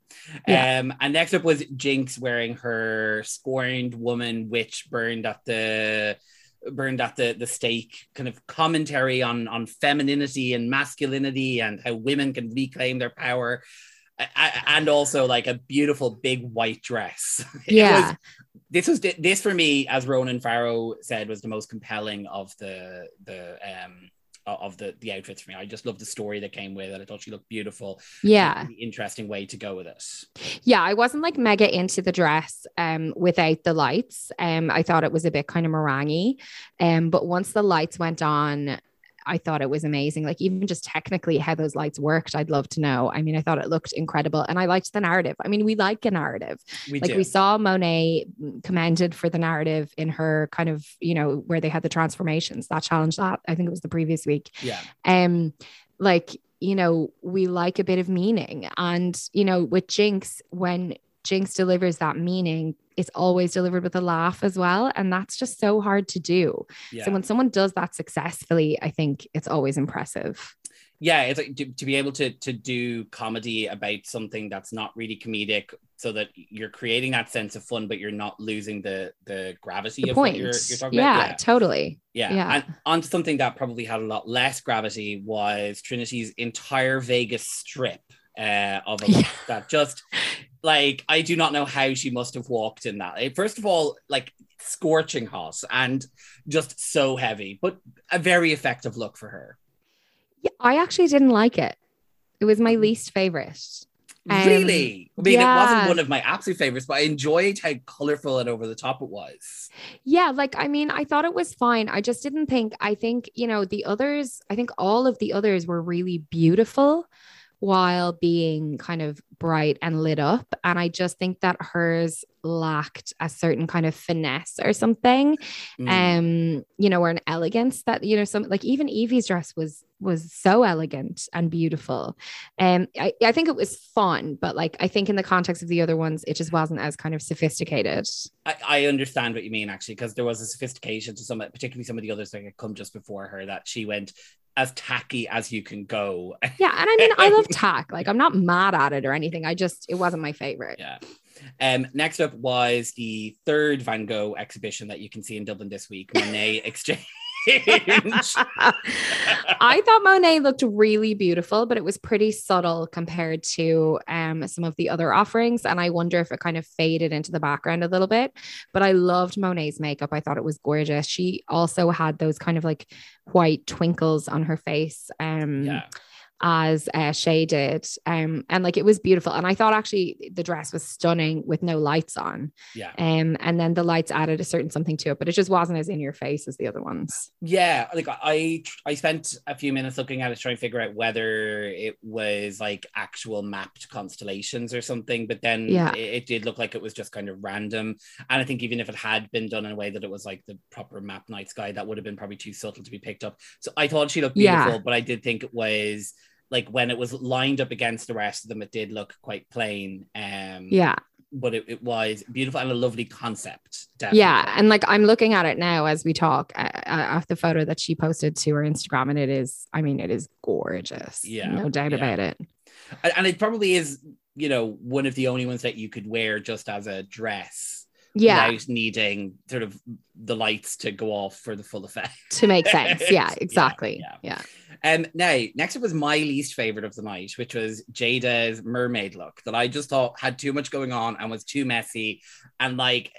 Yeah. um and next up was jinkx wearing her scorned woman witch burned at the burned at the the stake kind of commentary on on femininity and masculinity and how women can reclaim their power I- and also like a beautiful big white dress It Yeah. This was this for me as ronan farrow said was the most compelling of the the um of the the outfits for me i just loved the story that came with it i thought she looked beautiful Yeah. Really interesting way to go with it Yeah, I wasn't like mega into the dress um without the lights. Um I thought it was a bit kind of meringue. Um but once the lights went on I thought it was amazing. Like even just technically how those lights worked, I'd love to know. I mean, I thought it looked incredible and I liked the narrative. I mean, we like a narrative. we like do we saw Monet commended for the narrative in her kind of, you know, where they had the transformations, that challenge that I think it was the previous week yeah um like you know we like a bit of meaning and you know with jinkx when jinkx delivers that meaning it's always delivered with a laugh as well and that's just so hard to do yeah so when someone does that successfully i think it's always impressive yeah it's like to, to be able to to do comedy about something that's not really comedic so that you're creating that sense of fun but you're not losing the the gravity the of point what you're, you're talking yeah, about Yeah, totally yeah. yeah. And onto something that probably had a lot less gravity was Trinity's entire Vegas strip uh, of a Yeah. that just like I do not know how she must have walked in that. First of all, like scorching hot and just so heavy, but a very effective look for her. yeah i actually didn't like it it was my least favorite Um, really? I mean, it wasn't one of my absolute favorites, but I enjoyed how colorful and over the top it was. Yeah, like I mean, I thought it was fine. I just didn't think, I think, you know, the others, I think all of the others were really beautiful while being kind of bright and lit up. And I just think that hers lacked a certain kind of finesse or something. Mm. Um, you know, or an elegance that, you know, some like even Yvie's dress was was so elegant and beautiful. Um, I, I think it was fun, but like I think in the context of the other ones, it just wasn't as kind of sophisticated. I, I understand what you mean actually, because there was a sophistication to some, particularly some of the others that had come just before her, that she went as tacky as you can go. Yeah, and I mean, I love tack. Like, I'm not mad at it or anything. I just, it wasn't my favorite. yeah. Um, next up was the third Van Gogh exhibition that you can see in Dublin this week, Monét X Change. I thought Monet looked really beautiful, but it was pretty subtle compared to um, some of the other offerings. And I wonder if it kind of faded into the background a little bit. But I loved Monet's makeup. I thought it was gorgeous. She also had those kind of like white twinkles on her face. Um, yeah. As uh, Shea did. Um, and like it was beautiful. And I thought actually the dress was stunning with no lights on. Yeah. Um, and then the lights added a certain something to it, but it just wasn't as in your face as the other ones. Yeah, like I I spent a few minutes looking at it trying to figure out whether it was like actual mapped constellations or something, but then Yeah. it, it did look like it was just kind of random. And I think even if it had been done in a way that it was like the proper map night sky, that would have been probably too subtle to be picked up. So I thought she looked Yeah. beautiful, but I did think it was like when it was lined up against the rest of them, it did look quite plain. Um Yeah. but it, it was beautiful and a lovely concept. Definitely. Yeah. And like I'm looking at it now as we talk uh, uh, the photo that she posted to her Instagram, and it is, I mean, it is gorgeous. Yeah, No doubt yeah. about it. And it probably is you know one of the only ones that you could wear just as a dress Yeah. without needing sort of the lights to go off for the full effect To make sense. Yeah, Yeah, exactly. yeah. yeah. um now next up was my least favorite of the night which was jaida's mermaid look that i just thought had too much going on and was too messy and like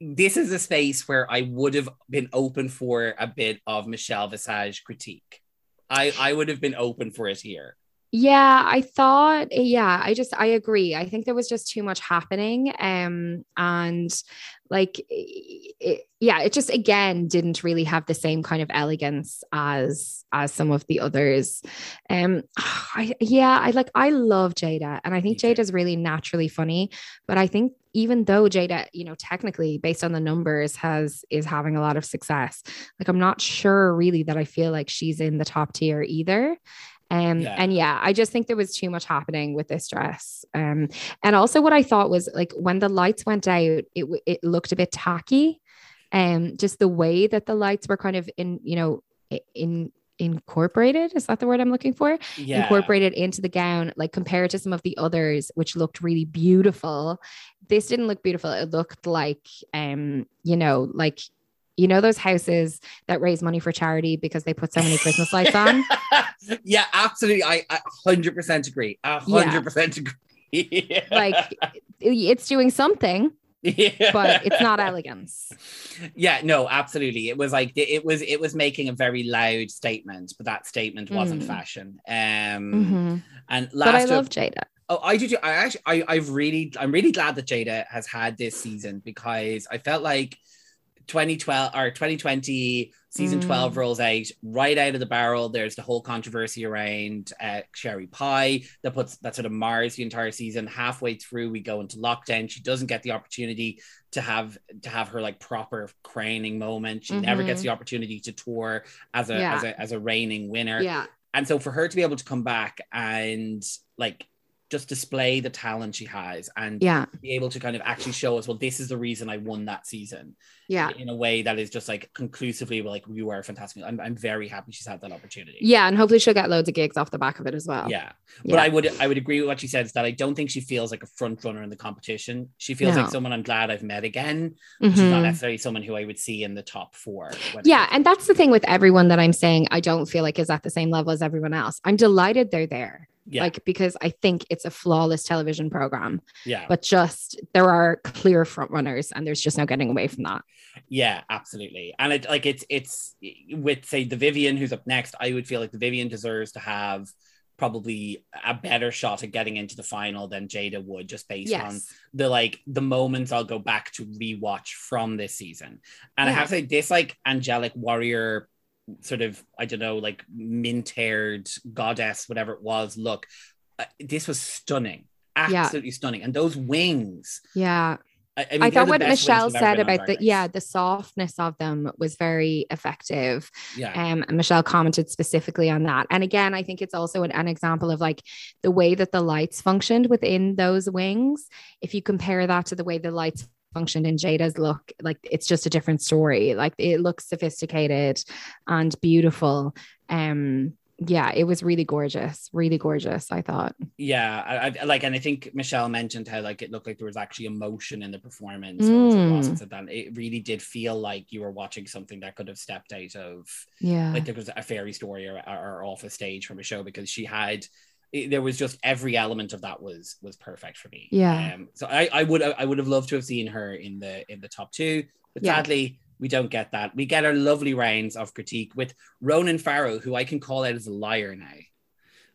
this is a space where i would have been open for a bit of michelle visage critique i i would have been open for it here Yeah, I thought, yeah, I just, I agree. I think there was just too much happening. Um, and like, it, yeah, it just again didn't really have the same kind of elegance as as some of the others. Um, I, yeah, I like, I love Jaida, and I think Jaida's really naturally funny, but I think even though Jaida, you know, technically based on the numbers has is having a lot of success, like I'm not sure really that I feel like she's in the top tier either. Um, yeah. and yeah, I just think there was too much happening with this dress. Um, and also what I thought was like when the lights went out, it it looked a bit tacky. Um, just the way that the lights were kind of in, you know, in incorporated is that the word i'm looking for yeah. incorporated into the gown like compared to some of the others which looked really beautiful this didn't look beautiful it looked like um you know like you know those houses that raise money for charity because they put so many Christmas lights on? yeah, absolutely. I, 100% agree. 100% yeah. agree. like it's doing something. Yeah. but it's not elegance. Yeah, no, absolutely. It was like it was it was making a very loud statement, but that statement wasn't mm. fashion. Um mm-hmm. and last But I love Jaida. Oh, I do. Too. I actually, I, I've really, I'm really glad that Jaida has had this season because I felt like 2012 or 2020 season mm. 12 rolls out right out of the barrel there's the whole controversy around uh, sherry pie that puts that sort of mars the entire season halfway through we go into lockdown she doesn't get the opportunity to have to have her like proper crowning moment she mm-hmm. never gets mm-hmm. the opportunity to tour as a, yeah. as a as a reigning winner yeah and so for her to be able to come back and like just display the talent she has and yeah be able to kind of actually show us well this is the reason i won that season yeah in a way that is just like conclusively like you are fantastic I'm, I'm very happy she's had that opportunity yeah and hopefully she'll get loads of gigs off the back of it as well yeah but yeah. i would i would agree with what she said is that i don't think she feels like a front runner in the competition she feels no. like someone i'm glad i've met again mm-hmm. she's not necessarily someone who i would see in the top four yeah and that's the thing with everyone that i'm saying i don't feel like is at the same level as everyone else i'm delighted they're there yeah. like because I think it's a flawless television program. Yeah. But just there are clear front runners and there's just no getting away from that. Yeah, absolutely. And it like it's it's with say the Vivienne who's up next, I would feel like the Vivienne deserves to have probably a better shot at getting into the final than Jaida would just based yes. on the like the moments I'll go back to rewatch from this season. And yeah. I have to say this like angelic warrior sort of I don't know like mint haired goddess whatever it was look uh, this was stunning absolutely yeah. stunning and those wings yeah I, I, mean, I thought what Michelle said about the yeah the softness of them was very effective. Yeah. Um, and Michelle commented specifically on that. And again, I think it's also an, an example of like the way that the lights functioned within those wings. If you compare that to the way the lights functioned in Jaida's look, like it's just a different story. Like it looks sophisticated and beautiful. Um, yeah, it was really gorgeous, really gorgeous. I thought. Yeah, I, I, like, and I think Michelle mentioned how like it looked like there was actually emotion in the performance. Mm. It, that. it really did feel like you were watching something that could have stepped out of, yeah, like there was a fairy story or, or off a stage from a show because she had it, there was just every element of that was was perfect for me. Yeah. Um, so I, I would I would have loved to have seen her in the in the top two, but yeah. sadly we don't get that. We get our lovely rounds of critique with Ronan Farrow, who I can call out as a liar now.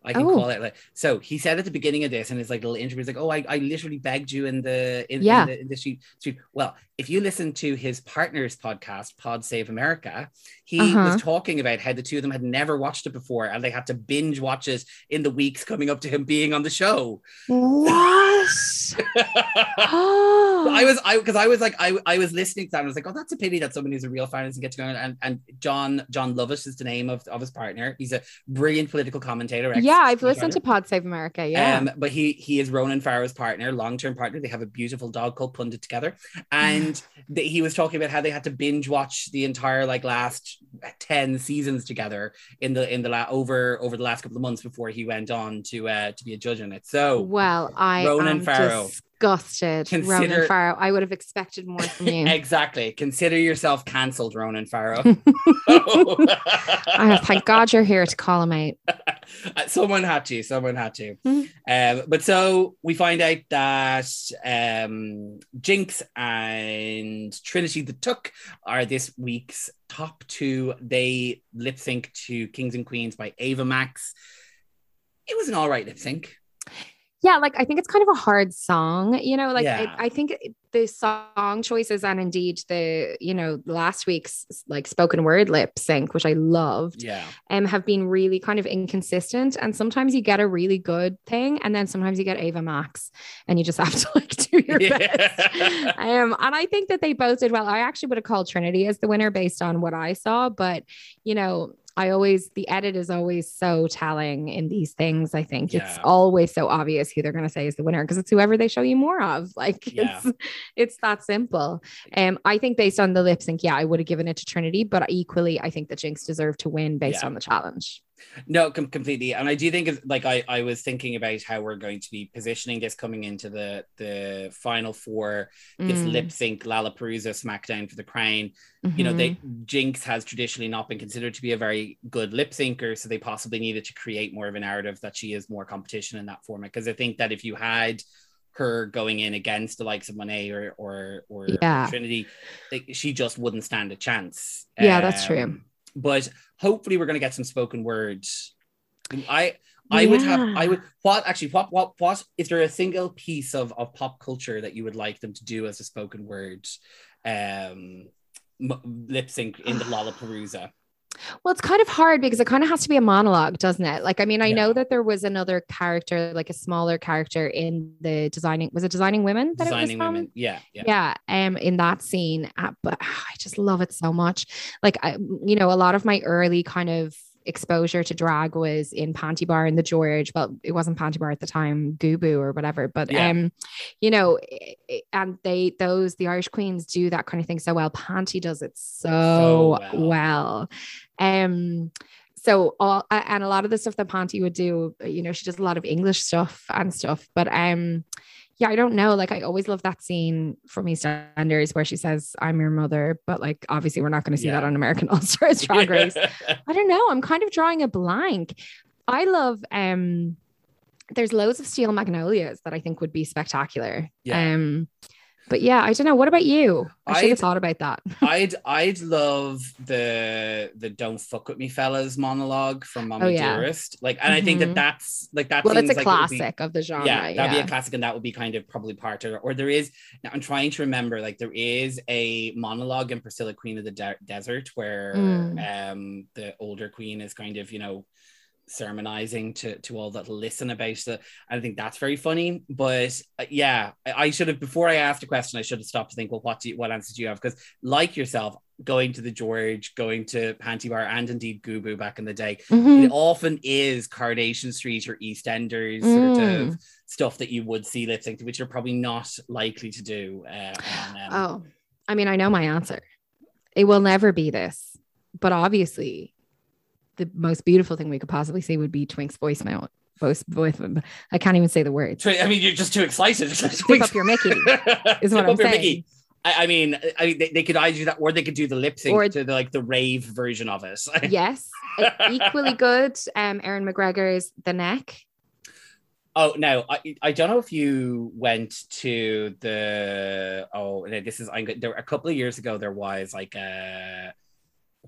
I can oh. call it like so. He said at the beginning of this, and it's like little interview, he's like, "Oh, I, I literally begged you in the in, yeah. in the, in the street, street." Well, if you listen to his partner's podcast, Pod Save America, he uh-huh. was talking about how the two of them had never watched it before, and they had to binge watch it in the weeks coming up to him being on the show. What? oh. I was I because I was like I I was listening to that. And I was like, "Oh, that's a pity that someone who's a real fan doesn't get to go." And and John Jon Lovett is the name of of his partner. He's a brilliant political commentator yeah, I've listened to Pod Save America. Yeah. Um, but he he is Ronan Farrow's partner, long term partner. They have a beautiful dog called Pundit together, and the, he was talking about how they had to binge watch the entire like last ten seasons together in the in the la- over over the last couple of months before he went on to uh to be a judge in it. So well, I Ronan Farrow. Disgusted, Consider, Ronan Farrow. I would have expected more from you. exactly. Consider yourself cancelled, Ronan Farrow. oh, thank God you're here to call him out. Someone had to. Someone had to. Mm-hmm. Um, but so we find out that um, Jinkx and Trinity the Tuck are this week's top two. They lip sync to Kings and Queens by Ava Max it was an all right lip sync. Yeah like i think it's kind of a hard song you know like Yeah. I, I think the song choices and indeed the you know last week's like spoken word lip sync which i loved Yeah. um have been really kind of inconsistent and sometimes you get a really good thing and then sometimes you get ava max and you just have to like do your best Yeah. um and i think that they both did well i actually would have called trinity as the winner based on what i saw but you know I always the edit is always so telling in these things. I think it's always so obvious who they're going to say is the winner because it's whoever they show you more of. Like Yeah. it's it's that simple. Um, I think based on the lip sync, yeah, I would have given it to Trinity, but equally, I think that Jinkx deserved to win based Yeah. on the challenge. No, com- completely. And I do think it's like I, I was thinking about how we're going to be positioning this coming into the the final four, this Mm, lip sync Lalaparuza SmackDown for the crown. You know, they Jinkx has traditionally not been considered to be a very good lip syncer, so they possibly needed to create more of a narrative that she is more competition in that format. Because I think that if you had her going in against the likes of Monet or or or, Yeah. Trinity, like, she just wouldn't stand a chance. Yeah, that's true. But hopefully, we're going to get some spoken words. I I would have I would what actually what what what is there a single piece of of pop culture that you would like them to do as a spoken word um lip sync in the Lalaparuza? Well, it's kind of hard because it kind of has to be a monologue, doesn't it? Like, I mean, I Yeah. know that there was another character, like a smaller character in the designing, was it designing women? That Designing it was from? women. Yeah, yeah. yeah um in that scene uh, but ah, i just love it so much like i you know a lot of my early kind of exposure to drag was in panty bar in the george well it wasn't panty bar at the time GUBU or whatever but Yeah. um you know i- i- and they those the irish queens do that kind of thing so well panty does it so, So well. well um so all and a lot of the stuff that Panti would do, you know, she does a lot of English stuff and stuff. But um, yeah, I don't know. Like I always love that scene from EastEnders where she says, "I'm your mother," but like obviously we're not going to see Yeah. that on American All Stars Drag Race. I don't know. I'm kind of drawing a blank. I love um there's loads of steel magnolias that I think would be spectacular. Yeah. Um but yeah, I don't know. What about you? I should have thought about that. I'd I'd love the the "Don't fuck with me, fellas" monologue from Mommy Oh, yeah. Dearest. Like, and I think that Mhm. that's like that. Well, seems a like would be- classic of the genre. yeah, that'd be a classic, and that would be kind of probably part of it. Or there is now. I'm trying to remember. Like there is a monologue in Priscilla, Queen of the De- Desert, where Mm. um the older queen is kind of you know sermonizing to to all that listen about the I think that's very funny but uh, yeah I, I should have before I asked a question I should have stopped to think well what do you, what answer do you have because like yourself going to the George going to Panty Bar and indeed GUBU back in the day Mhm. it often is Coronation Street or EastEnders sort Mm. of stuff that you would see lip sync to, which you're probably not likely to do. Uh, on, um, Oh, I mean, I know my answer. It will never be this, but obviously, the most beautiful thing we could possibly see would be Twink's voicemail. Voice, voice, I can't even say the words. I mean, you're just too excited. Stick up your Mickey, is what I'm saying. I, I mean, I mean, they, they could either do that, or they could do the lip sync Or- to the, like the rave version of it. Yes, equally good. Um, Aaron McGregor's The Neck. Oh no, I I don't know if you went to the oh no, this is I'm go- there a couple of years ago there was like a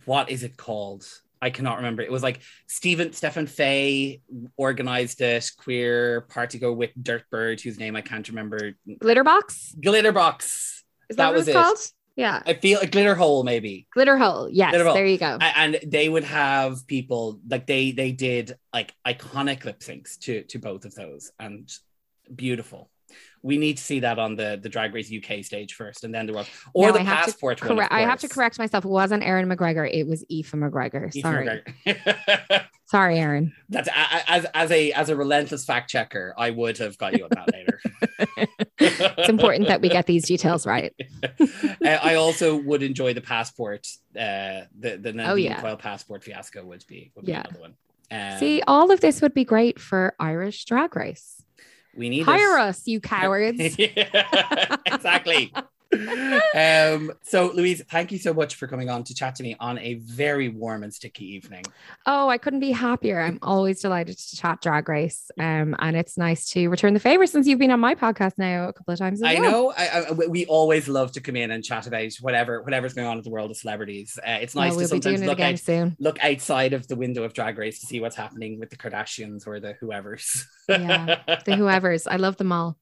what is it called? I cannot remember. It was like Stephen Stephen Fay organized it queer party go with Dirtbird, whose name I can't remember. Glitterbox. Glitterbox. Is that, That what was it's it. called? Yeah. I feel a glitter hole maybe. Glitter Hole. Yes. Glitter Hole. There you go. And they would have people like they they did like iconic lip syncs to to both of those and beautiful we need to see that on the the drag race uk stage first and then the world or the I have to passport one. I have to correct myself. It wasn't Aaron McGregor. It was Aoife McGregor. Ethan Sorry. McGregor. Sorry, Aaron. that's as as a as a relentless fact checker i would have got you on that later It's important that we get these details right. I also would enjoy the passport. Uh, the the Nadine Oh, yeah. Coyle passport fiasco would be would be Yeah. another one. Um, See, all of this would be great for Irish Drag Race. We need Hire it. us, you cowards. Yeah, exactly. um, so, Louise, thank you so much for coming on to chat to me on a very warm and sticky evening. Oh, I couldn't be happier. I'm always delighted to chat Drag Race. Um, and it's nice to return the favor since you've been on my podcast now a couple of times. I well. know. I, I, we always love to come in and chat about whatever whatever's going on in the world of celebrities. Uh, it's nice well, we'll to sometimes look out, soon. look outside of the window of Drag Race to see what's happening with the Kardashians or the whoever's. yeah, the whoever's. I love them all.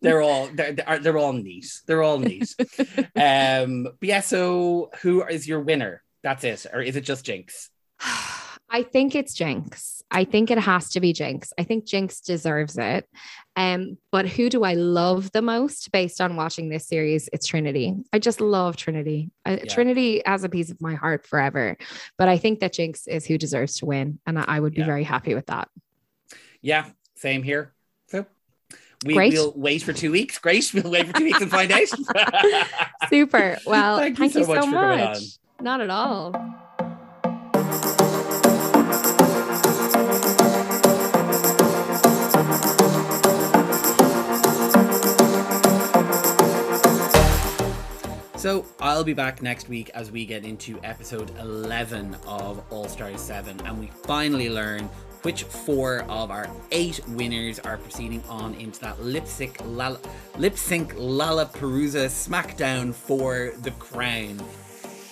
They're all they're, they're they're all neat. They're all neat. um, but yeah. So, who is your winner? That's it, or is it just Jinkx? I think it's Jinkx. I think it has to be Jinkx. I think Jinkx deserves it. Um, but who do I love the most based on watching this series? It's Trinity. I just love Trinity. Uh, yeah. Trinity has a piece of my heart forever. But I think that Jinkx is who deserves to win, and I would be yeah. very happy with that. Yeah, same here. We, will wait for two weeks. Great. We'll wait for two weeks and find out. Super. Well, thank, thank you so, you so much. much. Not at all. So I'll be back next week as we get into episode 11 of All Stars 7 and we finally learn which four of our eight winners are proceeding on into that lip sync, lala, lip SmackDown for the crown.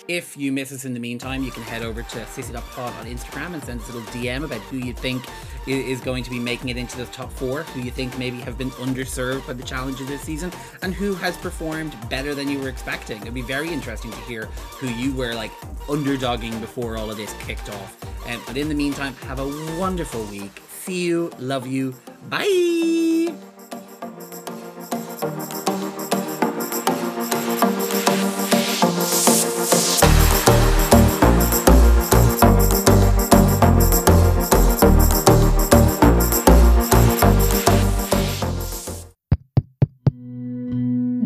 If you miss us in the meantime, you can head over to sissy.pod on Instagram and send us a little DM about who you think is going to be making it into the top four, who you think maybe have been underserved by the challenges this season, and who has performed better than you were expecting. It'd be very interesting to hear who you were like underdogging before all of this kicked off. Um, but in the meantime, have a wonderful week. See you, love you, bye.